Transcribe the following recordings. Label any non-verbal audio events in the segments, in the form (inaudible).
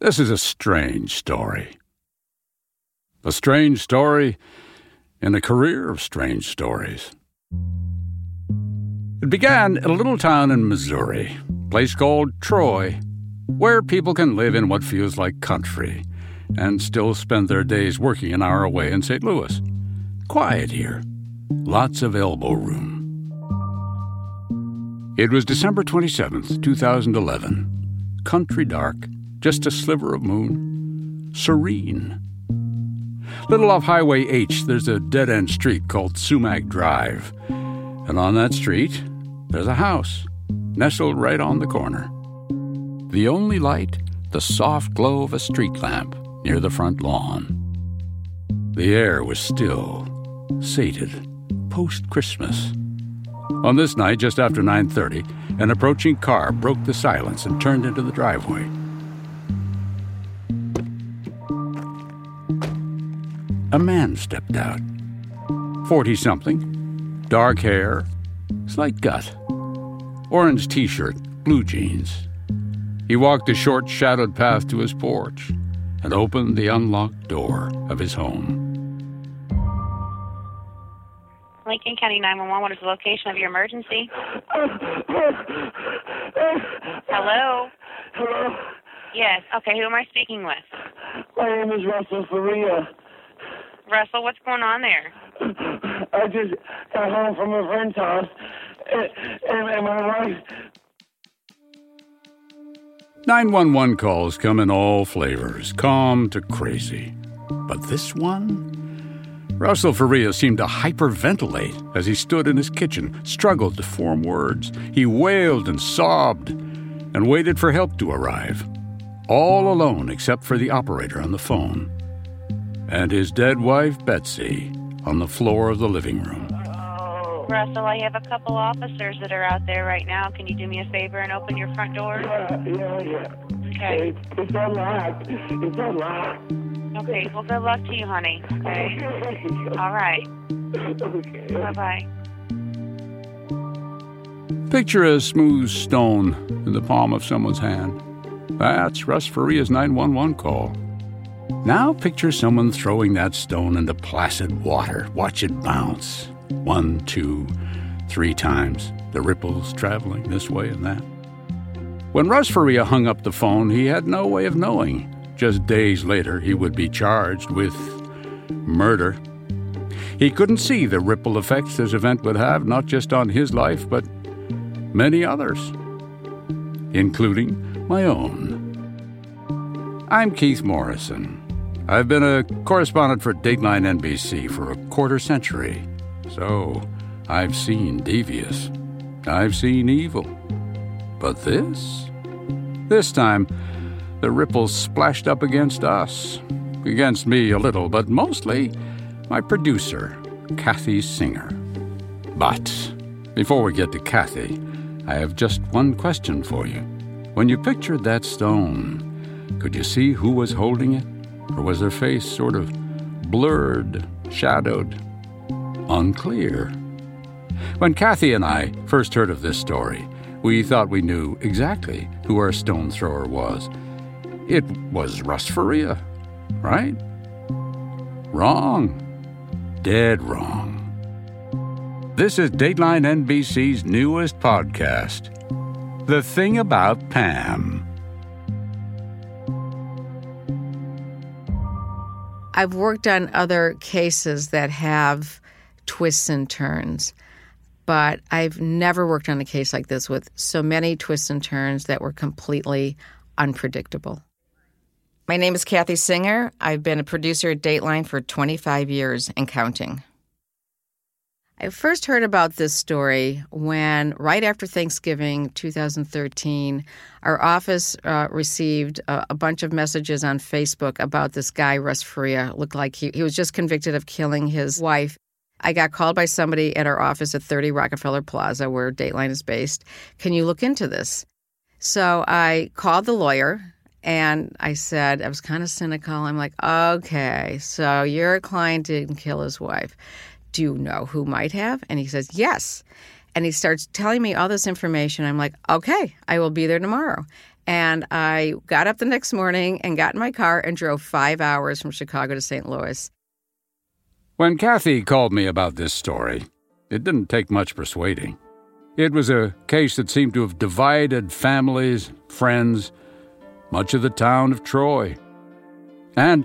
This is a strange story. A strange story in a career of strange stories. It began in a little town in Missouri, a place called Troy, where people can live in what feels like country and still spend their days working an hour away in St. Louis. Quiet here, lots of elbow room. It was December 27th, 2011. Country dark, just a sliver of moon. Serene. Little off Highway H, there's a dead end street called Sumac Drive. And on that street, there's a house, nestled right on the corner. The only light, the soft glow of a street lamp near the front lawn. The air was still, sated, post Christmas. On this night, just after 9:30, an approaching car broke the silence and turned into the driveway. A man stepped out. 40 something, dark hair, slight gut, orange t shirt, blue jeans. He walked the short, shadowed path to his porch and opened the unlocked door of his home. Lincoln County 911, what is the location of your emergency? Hello? Hello? Yes. Okay, who am I speaking with? My name is Russell Faria. Russell, what's going on there? (coughs) I just got home from a friend's house, and, and, and my wife. 911 calls come in all flavors, calm to crazy. But this one? Russell Faria seemed to hyperventilate as he stood in his kitchen, struggled to form words. He wailed and sobbed and waited for help to arrive, all alone except for the operator on the phone and his dead wife, Betsy, on the floor of the living room. Oh. Russell, I have a couple officers that are out there right now. Can you do me a favor and open your front door? Yeah, yeah, yeah. Okay. It's, it's unlocked. It's unlocked. Okay, well, good luck to you, honey. Okay? All right. okay. Bye bye. Picture a smooth stone in the palm of someone's hand. That's Russ Faria's 911 call. Now picture someone throwing that stone into placid water. Watch it bounce. One, two, three times. The ripples traveling this way and that. When Russ Faria hung up the phone, he had no way of knowing. Just days later, he would be charged with murder. He couldn't see the ripple effects this event would have, not just on his life, but many others, including my own. I'm Keith Morrison. I've been a correspondent for Dateline NBC for a quarter century, so I've seen devious. I've seen evil. But this? This time, the ripples splashed up against us. Against me a little, but mostly my producer, Kathy Singer. But before we get to Kathy, I have just one question for you. When you pictured that stone, could you see who was holding it? Or was her face sort of blurred, shadowed, unclear? When Kathy and I first heard of this story, we thought we knew exactly who our stone thrower was. It was Russ Faria, right? Wrong. Dead wrong. This is Dateline NBC's newest podcast, The Thing About Pam. I've worked on other cases that have twists and turns, but I've never worked on a case like this with so many twists and turns that were completely unpredictable. My name is Kathy Singer. I've been a producer at Dateline for 25 years and counting. I first heard about this story when, right after Thanksgiving 2013, our office uh, received a, a, bunch of messages on Facebook about this guy, Russ Faria. Looked like he, he was just convicted of killing his wife. I got called by somebody at our office at 30 Rockefeller Plaza, where Dateline is based. Can you look into this? So I called the lawyer and I said, I was kind of cynical. I'm like, okay, so your client didn't kill his wife. Do you know who might have? And he says, Yes. And he starts telling me all this information. I'm like, Okay, I will be there tomorrow. And I got up the next morning and got in my car and drove five hours from Chicago to St. Louis. When Kathy called me about this story, it didn't take much persuading. It was a case that seemed to have divided families, friends, much of the town of Troy. And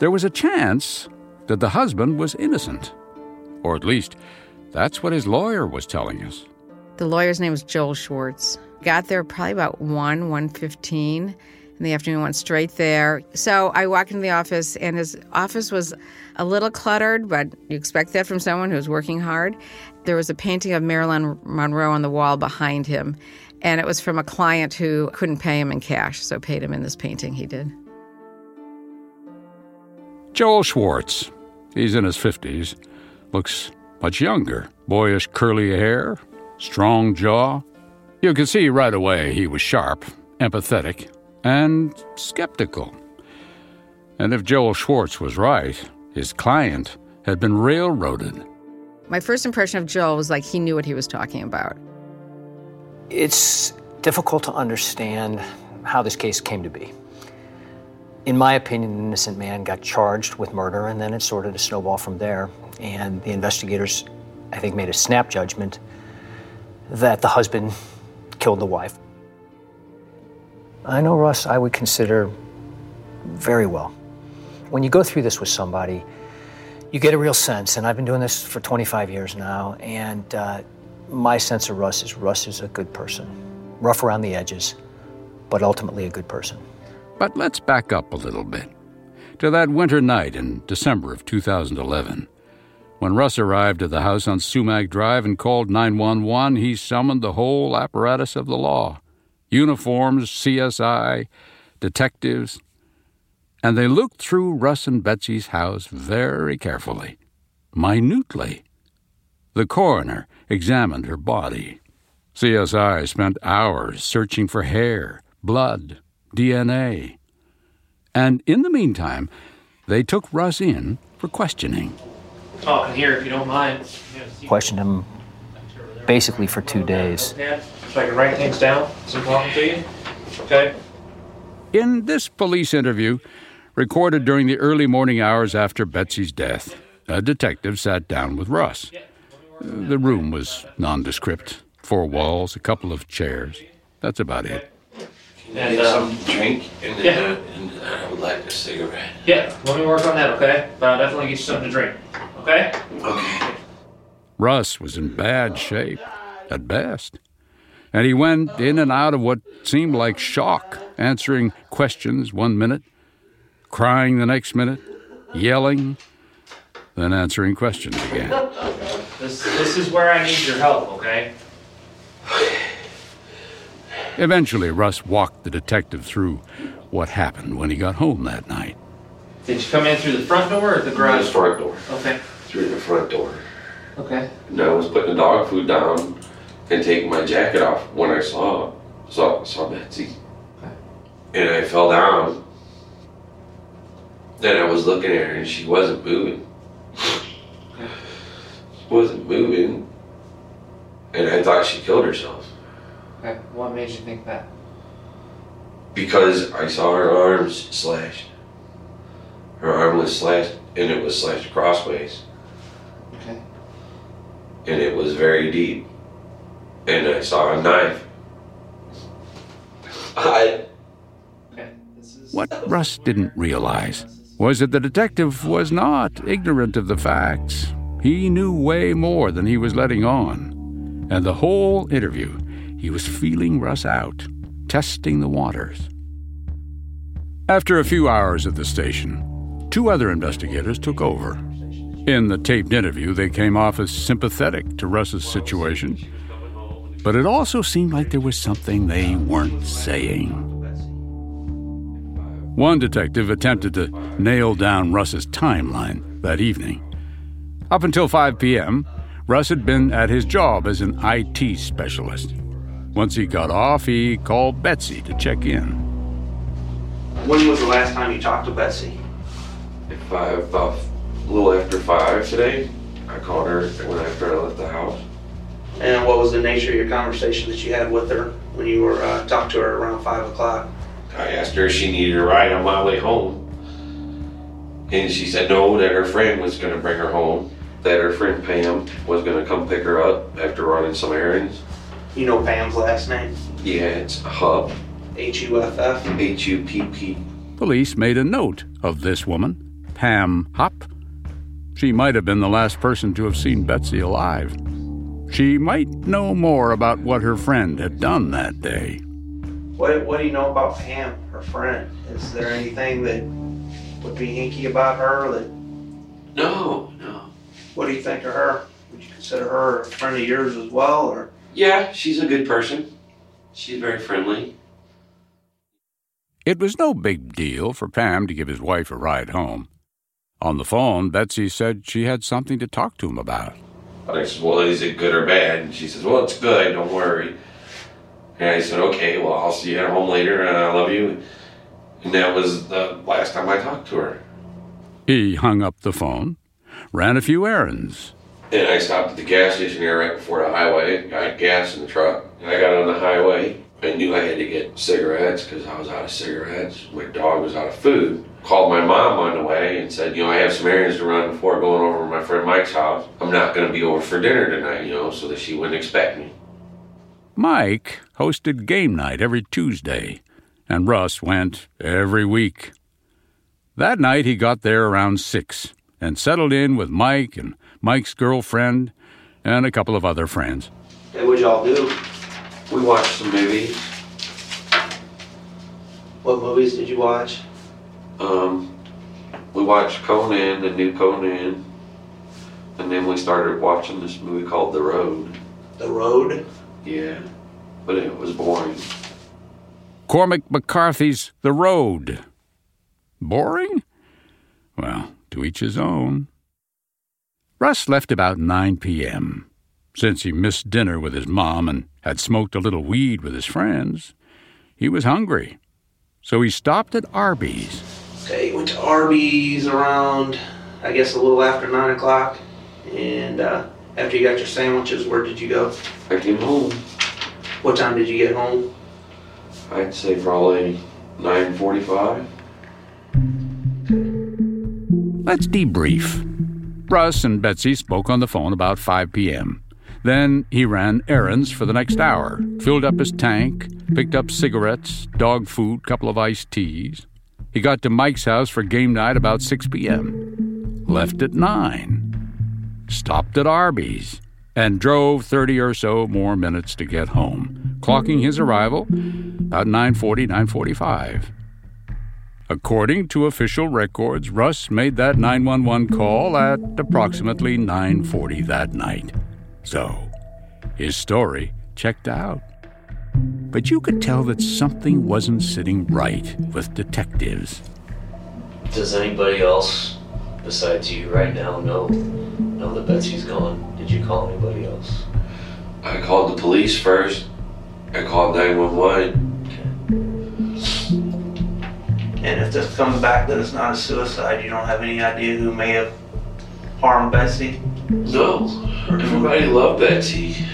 there was a chance that the husband was innocent. Or at least, that's what his lawyer was telling us. The lawyer's name was Joel Schwartz. Got there probably about 1, 1.15 in the afternoon, went straight there. So I walked into the office, and his office was a little cluttered, but you expect that from someone who's working hard. There was a painting of Marilyn Monroe on the wall behind him, and it was from a client who couldn't pay him in cash, so paid him in this painting he did. Joel Schwartz. He's in his 50s. Looks much younger. Boyish curly hair, strong jaw. You could see right away he was sharp, empathetic, and skeptical. And if Joel Schwartz was right, his client had been railroaded. My first impression of Joel was like he knew what he was talking about. It's difficult to understand how this case came to be. In my opinion, an innocent man got charged with murder, and then it sort of snowball from there. And the investigators, I think, made a snap judgment that the husband killed the wife. I know Russ, I would consider very well. When you go through this with somebody, you get a real sense, and I've been doing this for 25 years now, and uh, my sense of Russ is Russ is a good person, rough around the edges, but ultimately a good person. But let's back up a little bit to that winter night in December of 2011. When Russ arrived at the house on Sumac Drive and called 911, he summoned the whole apparatus of the law uniforms, CSI, detectives, and they looked through Russ and Betsy's house very carefully, minutely. The coroner examined her body. CSI spent hours searching for hair, blood, DNA. And in the meantime, they took Russ in for questioning. Talking here, if you don't mind. Questioned him basically for two days. So I can write things down as I'm to you. Okay? In this police interview, recorded during the early morning hours after Betsy's death, a detective sat down with Russ. The room was nondescript four walls, a couple of chairs. That's about it. And, Get um, some drink and, yeah. uh, and I would like a cigarette. yeah, let me work on that, okay? But I'll definitely get you something to drink. Okay? Okay. Russ was in bad shape, at best. And he went in and out of what seemed like shock, answering questions one minute, crying the next minute, yelling, then answering questions again. This this is where I need your help, okay? Eventually, Russ walked the detective through what happened when he got home that night. Did you come in through the front door or the garage? The garage? front door. Okay. Through the front door. Okay. And I was putting the dog food down and taking my jacket off when I saw saw saw Betsy. Okay. And I fell down. Then I was looking at her and she wasn't moving. she wasn't moving. And I thought she killed herself. Okay. What made you think that? Because I saw her arms slashed. Her arm was slashed and it was slashed crossways. And it was very deep. And I saw a knife. (laughs) I What Russ didn't realize was that the detective was not ignorant of the facts. He knew way more than he was letting on. And the whole interview, he was feeling Russ out, testing the waters. After a few hours at the station, two other investigators took over. In the taped interview, they came off as sympathetic to Russ's situation, but it also seemed like there was something they weren't saying. One detective attempted to nail down Russ's timeline that evening. Up until 5 p.m., Russ had been at his job as an IT specialist. Once he got off, he called Betsy to check in. When was the last time you talked to Betsy? at five about a little after five today. I called her when after I left the house. And what was the nature of your conversation that you had with her? when you were uh, talked to her around five o'clock? I asked her if she needed a ride on my way home. And she said no, that her friend was going to bring her home. That her friend Pam was going to come pick her up after running some errands. You know Pam's last name? Yeah, it's Hub. H U F F. H U P P. Police made a note of this woman, Pam Hupp. She might have been the last person to have seen Betsy alive. She might know more about what her friend had done that day. What, what do you know about Pam, her friend? Is there anything that would be hinky about her? That No, no. what do you think of her? Would you consider her a friend of yours as well, or Yeah, she's a good person. She's very friendly. It was no big deal for Pam to give his wife a ride home. On the phone, Betsy said she had something to talk to him about. I said, Well, is it good or bad? And she says, Well, it's good, don't worry. And I said, Okay, well, I'll see you at home later, and I love you. And that was the last time I talked to her. He hung up the phone, ran a few errands. And I stopped at the gas station here right before the highway, got gas in the truck, and I got on the highway. I knew I had to get cigarettes because I was out of cigarettes. My dog was out of food. Called my mom on the way and said, you know, I have some errands to run before going over to my friend Mike's house. I'm not going to be over for dinner tonight, you know, so that she wouldn't expect me. Mike hosted game night every Tuesday, and Russ went every week. That night he got there around six and settled in with Mike and Mike's girlfriend and a couple of other friends. hey, what'd y'all do? We watched some movies. What movies did you watch? Um, we watched Conan, the new Conan, and then we started watching this movie called The Road. The Road. Yeah, but it was boring. Cormac McCarthy's The Road. Boring? Well, to each his own. Russ left about 9 p.m. Since he missed dinner with his mom and had smoked a little weed with his friends, he was hungry. So he stopped at Arby's. Okay, you went to Arby's around, I guess, a little after nine o'clock. And uh, after you got your sandwiches, where did you go? I came home. What time did you get home? I'd say probably 9:45. Let's debrief. Russ and Betsy spoke on the phone about 5 p.m. Then he ran errands for the next hour, filled up his tank, picked up cigarettes, dog food, couple of iced teas. He got to Mike's house for game night about 6 p.m. Left at 9. Stopped at Arby's and drove 30 or so more minutes to get home, clocking his arrival about 9:40, 9:45. According to official records, Russ made that 911 call at approximately 9:40 that night. So, his story checked out. But you could tell that something wasn't sitting right with detectives. Does anybody else besides you right now know know that Betsy's gone? Did you call anybody else? I called the police first. I called 911. And if this comes back that it's not a suicide, you don't have any idea who may have harmed Betsy? No, everybody loved Betsy.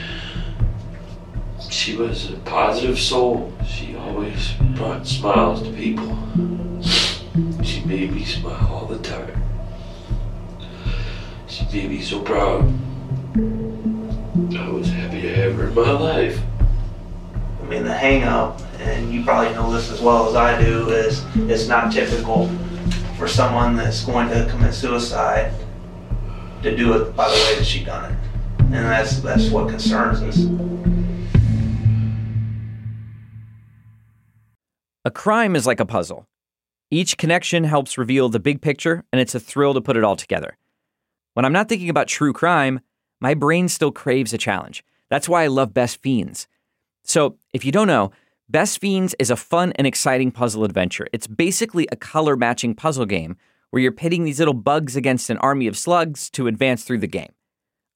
She was a positive soul. She always brought smiles to people. She made me smile all the time. She made me so proud. I was happy to have her in my life. I mean, the hang up, and you probably know this as well as I do, is it's not typical for someone that's going to commit suicide to do it by the way that she done it. And that's that's what concerns us. A crime is like a puzzle. Each connection helps reveal the big picture, and it's a thrill to put it all together. When I'm not thinking about true crime, my brain still craves a challenge. That's why I love Best Fiends. So, if you don't know, Best Fiends is a fun and exciting puzzle adventure. It's basically a color matching puzzle game where you're pitting these little bugs against an army of slugs to advance through the game.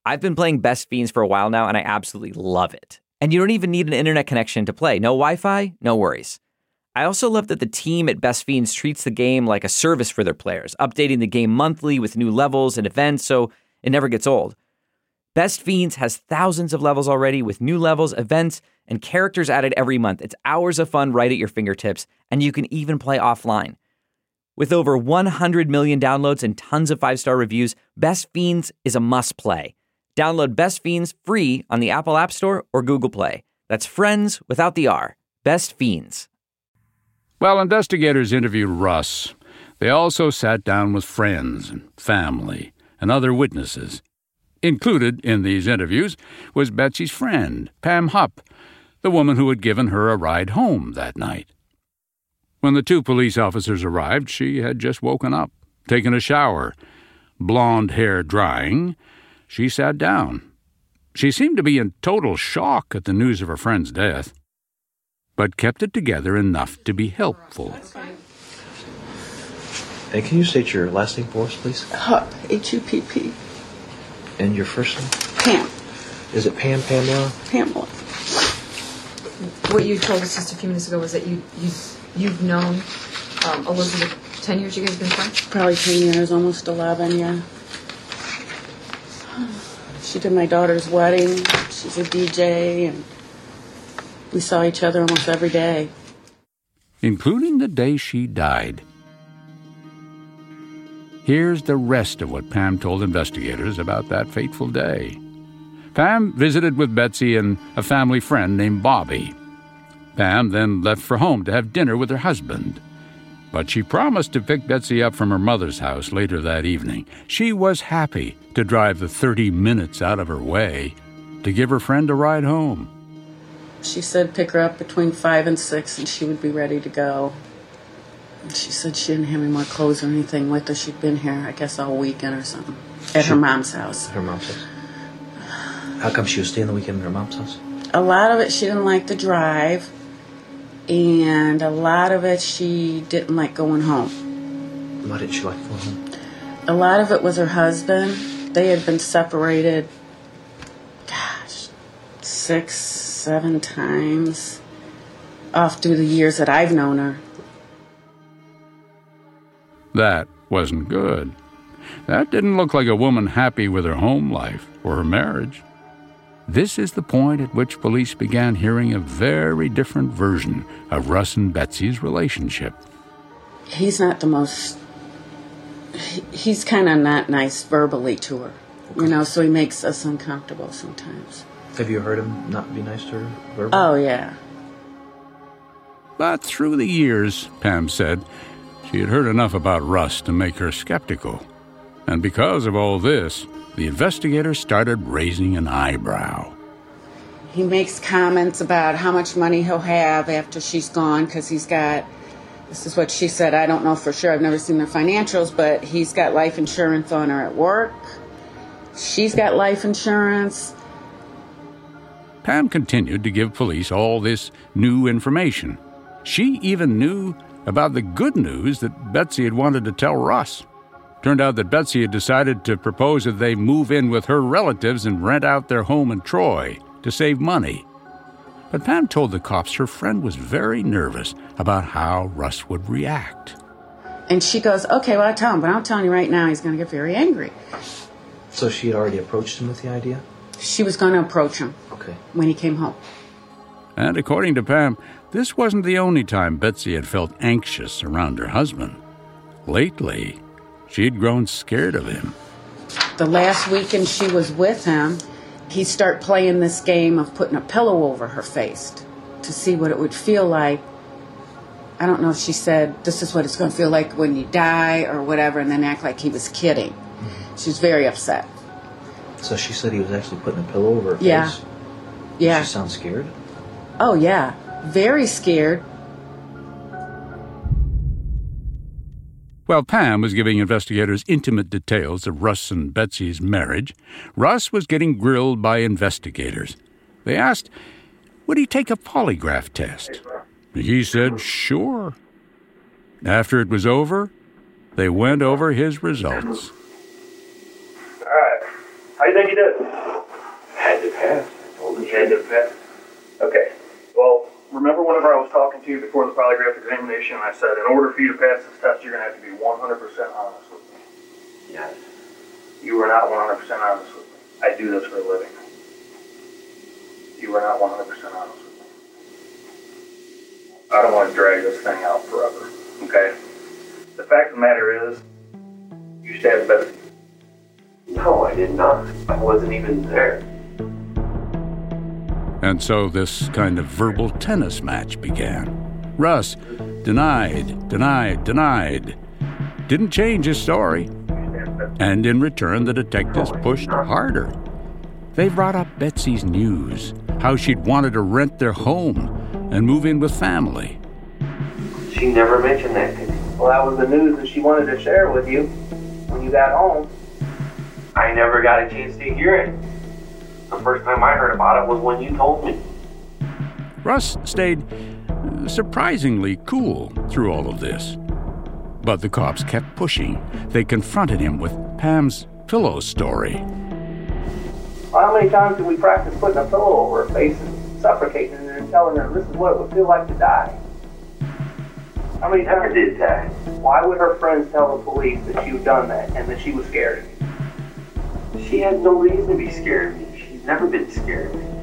I've been playing Best Fiends for a while now, and I absolutely love it. And you don't even need an internet connection to play. No Wi Fi, no worries. I also love that the team at Best Fiends treats the game like a service for their players, updating the game monthly with new levels and events so it never gets old. Best Fiends has thousands of levels already with new levels, events, and characters added every month. It's hours of fun right at your fingertips, and you can even play offline. With over 100 million downloads and tons of five star reviews, Best Fiends is a must play. Download Best Fiends free on the Apple App Store or Google Play. That's friends without the R. Best Fiends. While investigators interviewed Russ, they also sat down with friends and family and other witnesses. Included in these interviews was Betsy's friend, Pam Hupp, the woman who had given her a ride home that night. When the two police officers arrived, she had just woken up, taken a shower, blonde hair drying. She sat down. She seemed to be in total shock at the news of her friend's death, but kept it together enough to be helpful. And can you state your last name for us, please? Hupp, H U P P. And your first name? Pam. Is it Pam Pamela? Pamela. What you told us just a few minutes ago was that you, you, you've known um, Elizabeth 10 years, you guys have been friends? Probably 10 years, almost 11, yeah. She did my daughter's wedding. She's a DJ, and we saw each other almost every day. including the day she died. Here's the rest of what Pam told investigators about that fateful day. Pam visited with Betsy and a family friend named Bobby. Pam then left for home to have dinner with her husband. But she promised to pick Betsy up from her mother's house later that evening. She was happy to drive the 30 minutes out of her way to give her friend a ride home. She said pick her up between 5 and 6 and she would be ready to go. And she said she didn't have any more clothes or anything with her. She'd been here, I guess, all weekend or something. At her mom's house. Her mom's house. How come she was staying the weekend at her mom's house? A lot of it she didn't like to drive, and a lot of it she didn't like going home. Why didn't she like going home? A lot of it was her husband. They had been separated, gosh, six, seven times off through the years that I've known her. That wasn't good. That didn't look like a woman happy with her home life or her marriage. This is the point at which police began hearing a very different version of Russ and Betsy's relationship. He's not the most. He's kind of not nice verbally to her, you know, so he makes us uncomfortable sometimes. Have you heard him not be nice to her? verbally? Oh, yeah. But through the years, Pam said, she had heard enough about Russ to make her skeptical. And because of all this, the investigator started raising an eyebrow. He makes comments about how much money he'll have after she's gone because he's got. This is what she said. I don't know for sure. I've never seen their financials, but he's got life insurance on her at work. She's got life insurance. Pam continued to give police all this new information. She even knew about the good news that Betsy had wanted to tell Russ. Turned out that Betsy had decided to propose that they move in with her relatives and rent out their home in Troy to save money. But Pam told the cops her friend was very nervous about how Russ would react. And she goes, Okay, well, I tell him, but I'm telling you right now, he's going to get very angry. So she had already approached him with the idea? She was going to approach him Okay. when he came home. And according to Pam, this wasn't the only time Betsy had felt anxious around her husband. Lately, she'd grown scared of him. The last weekend she was with him, he'd start playing this game of putting a pillow over her face to see what it would feel like. I don't know if she said, This is what it's going to feel like when you die or whatever, and then act like he was kidding. Mm-hmm. She was very upset. So she said he was actually putting a pillow over her Yeah. face? Yeah. She sounds scared? Oh, yeah. Very scared. While Pam was giving investigators intimate details of Russ and Betsy's marriage, Russ was getting grilled by investigators. They asked, would he take a polygraph test? He said, sure. After it was over, they went over his results. All right. How do you think you did? Had to pass. You had to pass. Okay. Well, remember whenever I was talking to you before the polygraph examination, I said in order for you to pass this test, you're going to have to be 100% honest with me. Yes. You were not 100% honest with me. I do this for a living. You were not 100% honest with me. I don't want to drag this thing out forever, okay? The fact of the matter is, you stabbed Betsy. No, I did not. I wasn't even there. And so this kind of verbal tennis match began. Russ denied, denied, denied. Didn't change his story. And in return, the detectives pushed harder. They brought up Betsy's news, how she'd wanted to rent their home and move in with family. She never mentioned that to me. Well, that was the news that she wanted to share with you when you got home. I never got a chance to hear it. The first time I heard about it was when you told me. Russ stayed surprisingly cool through all of this. But the cops kept pushing. They confronted him with Pam's pillow story. Well, how many times did we practice putting a pillow over her face and suffocating her and telling her this is what it would feel like to die? How many Never times did that. Why would her friends tell the police that you'd done that and that she was scared? She had no reason to be scared of me. She's never been scared of me.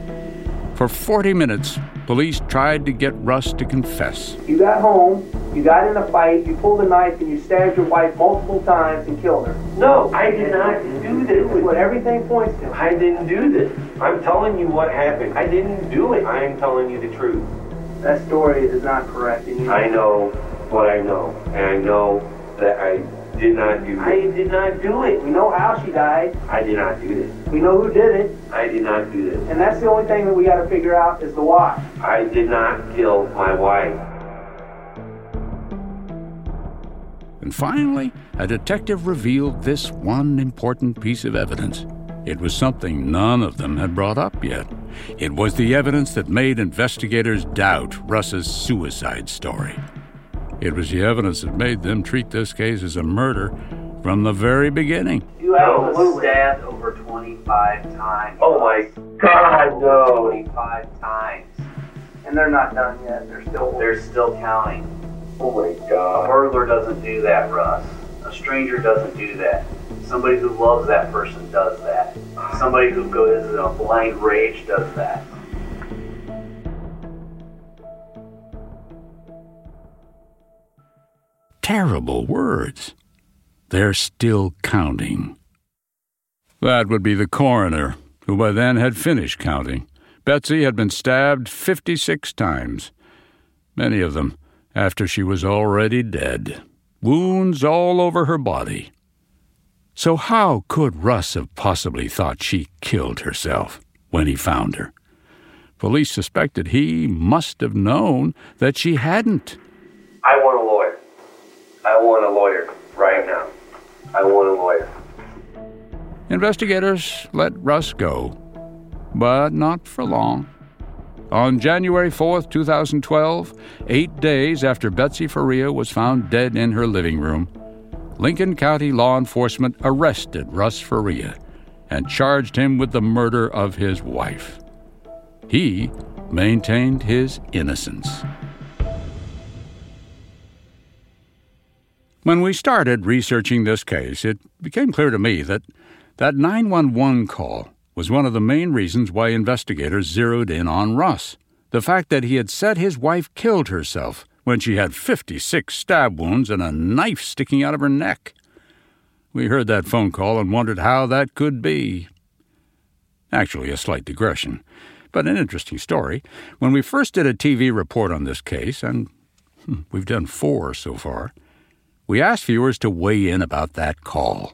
For 40 minutes, police tried to get Russ to confess. You got home, you got in a fight, you pulled a knife and you stabbed your wife multiple times and killed her. No, I did not do this. This is what everything points to. I didn't do this. I'm telling you what happened. I didn't do it. I am telling you the truth. That story is not correct. I know what I know, and I know that I did not do it. I did not do it. We know how she died. I did not do this. We know who did it. I did not do this. And that's the only thing that we got to figure out is the why. I did not kill my wife. And finally, a detective revealed this one important piece of evidence. It was something none of them had brought up yet. It was the evidence that made investigators doubt Russ's suicide story. It was the evidence that made them treat this case as a murder from the very beginning. You have been stabbed over 25 times. Oh my God, no. 25 times. And they're not done yet. They're still They're still counting. Oh my God. A God. burglar doesn't do that, Russ. A stranger doesn't do that. Somebody who loves that person does that. Somebody who goes in a blind rage does that. Terrible words. They're still counting. That would be the coroner, who by then had finished counting. Betsy had been stabbed 56 times, many of them after she was already dead, wounds all over her body. So, how could Russ have possibly thought she killed herself when he found her? Police suspected he must have known that she hadn't. I want. I want a lawyer right now. I want a lawyer. Investigators let Russ go, but not for long. On January 4th, 2012, eight days after Betsy Faria was found dead in her living room, Lincoln County law enforcement arrested Russ Faria and charged him with the murder of his wife. He maintained his innocence. When we started researching this case, it became clear to me that that 911 call was one of the main reasons why investigators zeroed in on Russ. The fact that he had said his wife killed herself when she had 56 stab wounds and a knife sticking out of her neck. We heard that phone call and wondered how that could be. Actually, a slight digression, but an interesting story. When we first did a TV report on this case, and hmm, we've done four so far, we asked viewers to weigh in about that call.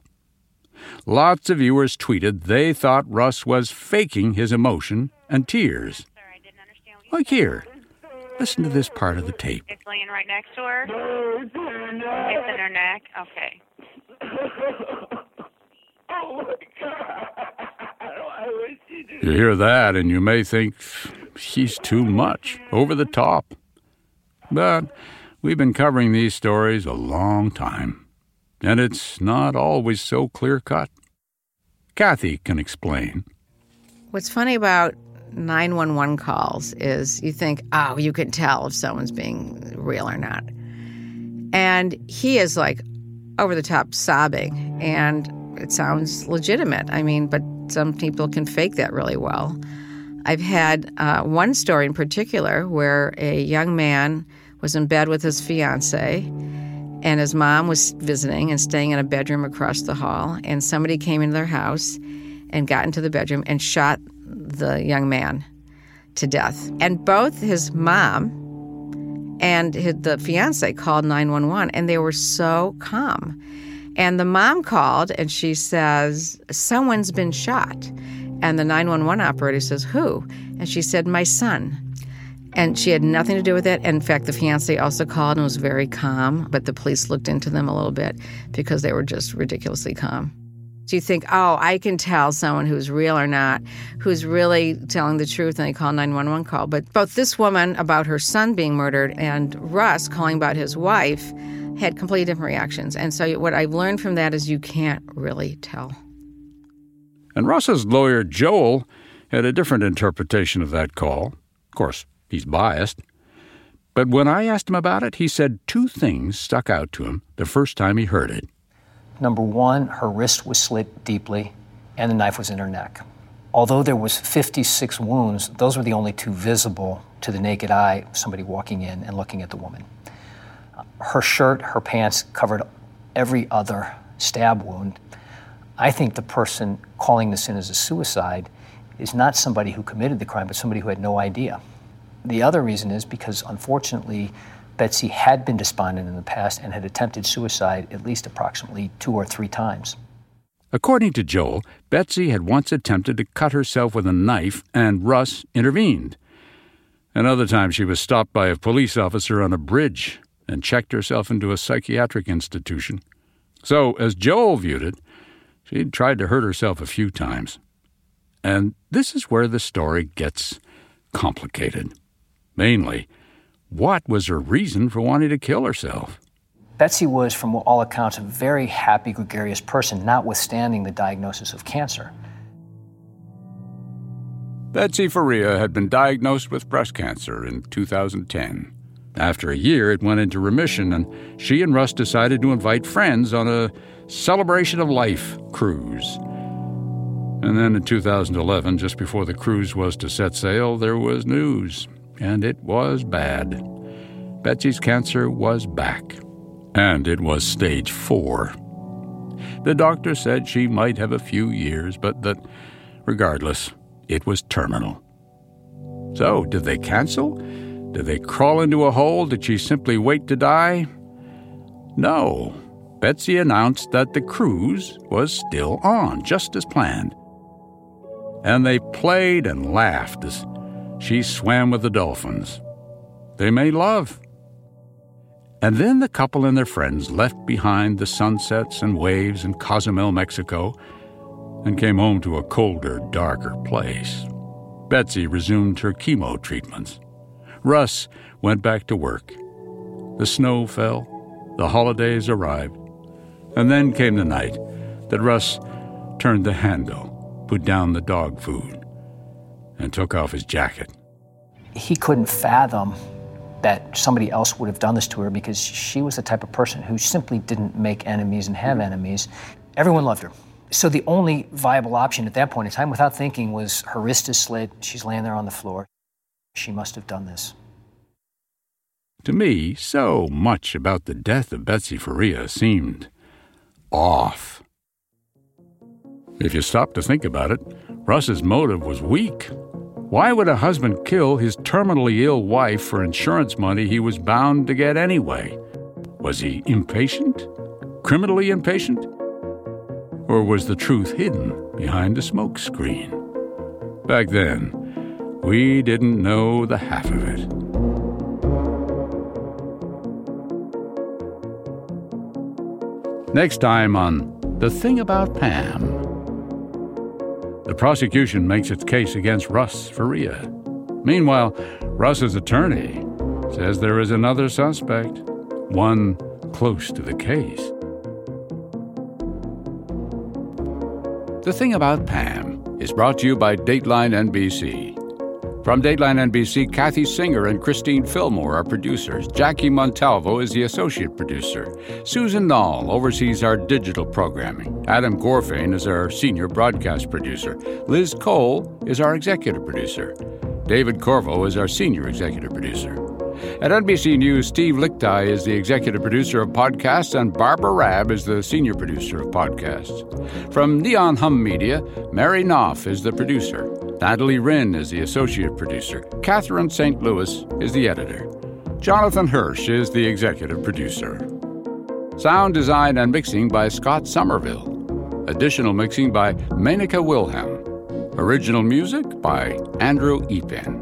Lots of viewers tweeted they thought Russ was faking his emotion and tears. Like here. Listen to this part of the tape. It's laying right next to her. It's in her neck. Okay. You hear that, and you may think she's too much, over the top. But we've been covering these stories a long time, and it's not always so clear cut. Kathy can explain. What's funny about 911 calls is you think, oh, you can tell if someone's being real or not. And he is like over the top sobbing, and it sounds legitimate. I mean, but some people can fake that really well. I've had uh, one story in particular where a young man was in bed with his fiance, and his mom was visiting and staying in a bedroom across the hall, and somebody came into their house and got into the bedroom and shot the young man to death. And both his mom and his, the fiance called 911, and they were so calm. And the mom called and she says, Someone's been shot. And the 911 operator says, Who? And she said, My son. And she had nothing to do with it. In fact, the fiance also called and was very calm, but the police looked into them a little bit because they were just ridiculously calm. Do you think, oh, I can tell someone who's real or not, who's really telling the truth, and they call 911 call. But both this woman about her son being murdered and Russ calling about his wife had completely different reactions. And so what I've learned from that is you can't really tell. And Russ's lawyer, Joel, had a different interpretation of that call. Of course, he's biased. But when I asked him about it, he said two things stuck out to him the first time he heard it. Number one, her wrist was slit deeply and the knife was in her neck. Although there was 56 wounds, those were the only two visible to the naked eye, somebody walking in and looking at the woman. Her shirt, her pants covered every other stab wound. I think the person calling this in as a suicide is not somebody who committed the crime, but somebody who had no idea. The other reason is because, unfortunately, Betsy had been despondent in the past and had attempted suicide at least approximately two or three times. According to Joel, Betsy had once attempted to cut herself with a knife, and Russ intervened. Another time, she was stopped by a police officer on a bridge and checked herself into a psychiatric institution. So, as Joel viewed it, she'd tried to hurt herself a few times. And this is where the story gets complicated. Mainly, what was her reason for wanting to kill herself? Betsy was, from all accounts, a very happy, gregarious person, notwithstanding the diagnosis of cancer. Betsy Faria had been diagnosed with breast cancer in 2010. After a year, it went into remission, and she and Russ decided to invite friends on a celebration of life cruise. And then in 2011, just before the cruise was to set sail, there was news and it was bad. Betsy's cancer was back, and it was stage four. The doctor said she might have a few years, but that, regardless, it was terminal. So, did they cancel? Did they crawl into a hole? Did she simply wait to die? No. Betsy announced that the cruise was still on, just as planned. And they played and laughed as she swam with the dolphins. They made love. And then the couple and their friends left behind the sunsets and waves in Cozumel, Mexico, and came home to a colder, darker place. Betsy resumed her chemo treatments. Russ went back to work. The snow fell, the holidays arrived, and then came the night that Russ turned the handle, put down the dog food, and took off his jacket. He couldn't fathom that somebody else would have done this to her because she was the type of person who simply didn't make enemies and have enemies. Everyone loved her. So the only viable option at that point in time, without thinking, was her wrist is slit, she's laying there on the floor. She must have done this. To me, so much about the death of Betsy Faria seemed off. If you stop to think about it, Russ's motive was weak. Why would a husband kill his terminally ill wife for insurance money he was bound to get anyway? Was he impatient? Criminally impatient? Or was the truth hidden behind a smoke screen? Back then, we didn't know the half of it. Next time on The Thing About Pam. The prosecution makes its case against Russ Faria. Meanwhile, Russ's attorney says there is another suspect, one close to the case. The Thing About Pam is brought to you by Dateline NBC. From Dateline NBC, Kathy Singer and Christine Fillmore are producers. Jackie Montalvo is the associate producer. Susan Nall oversees our digital programming. Adam Gorfain is our senior broadcast producer. Liz Cole is our executive producer. David Corvo is our senior executive producer. At NBC News, Steve Lickteig is the executive producer of podcasts, and Barbara Raab is the senior producer of podcasts. From Neon Hum Media, Mary Knauf is the producer. Natalie Wren is the associate producer. Catherine St. Louis is the editor. Jonathan Hirsch is the executive producer. Sound design and mixing by Scott Somerville. Additional mixing by Menaka Wilhelm. Original music by Andrew Epen.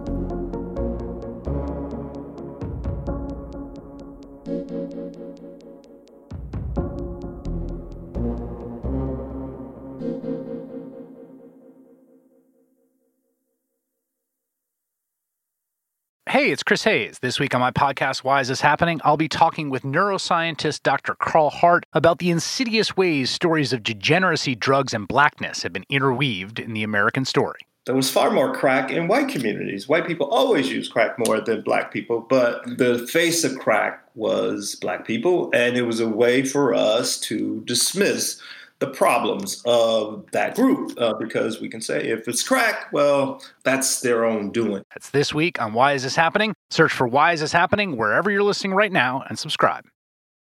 Hey, it's Chris Hayes. This week on my podcast, Why Is This Happening? I'll be talking with neuroscientist Dr. Carl Hart about the insidious ways stories of degeneracy, drugs, and blackness have been interweaved in the American story. There was far more crack in white communities. White people always use crack more than black people, but the face of crack was black people, and it was a way for us to dismiss the problems of that group uh, because we can say if it's crack, well, that's their own doing. That's this week on Why Is This Happening? Search for Why Is This Happening wherever you're listening right now and subscribe.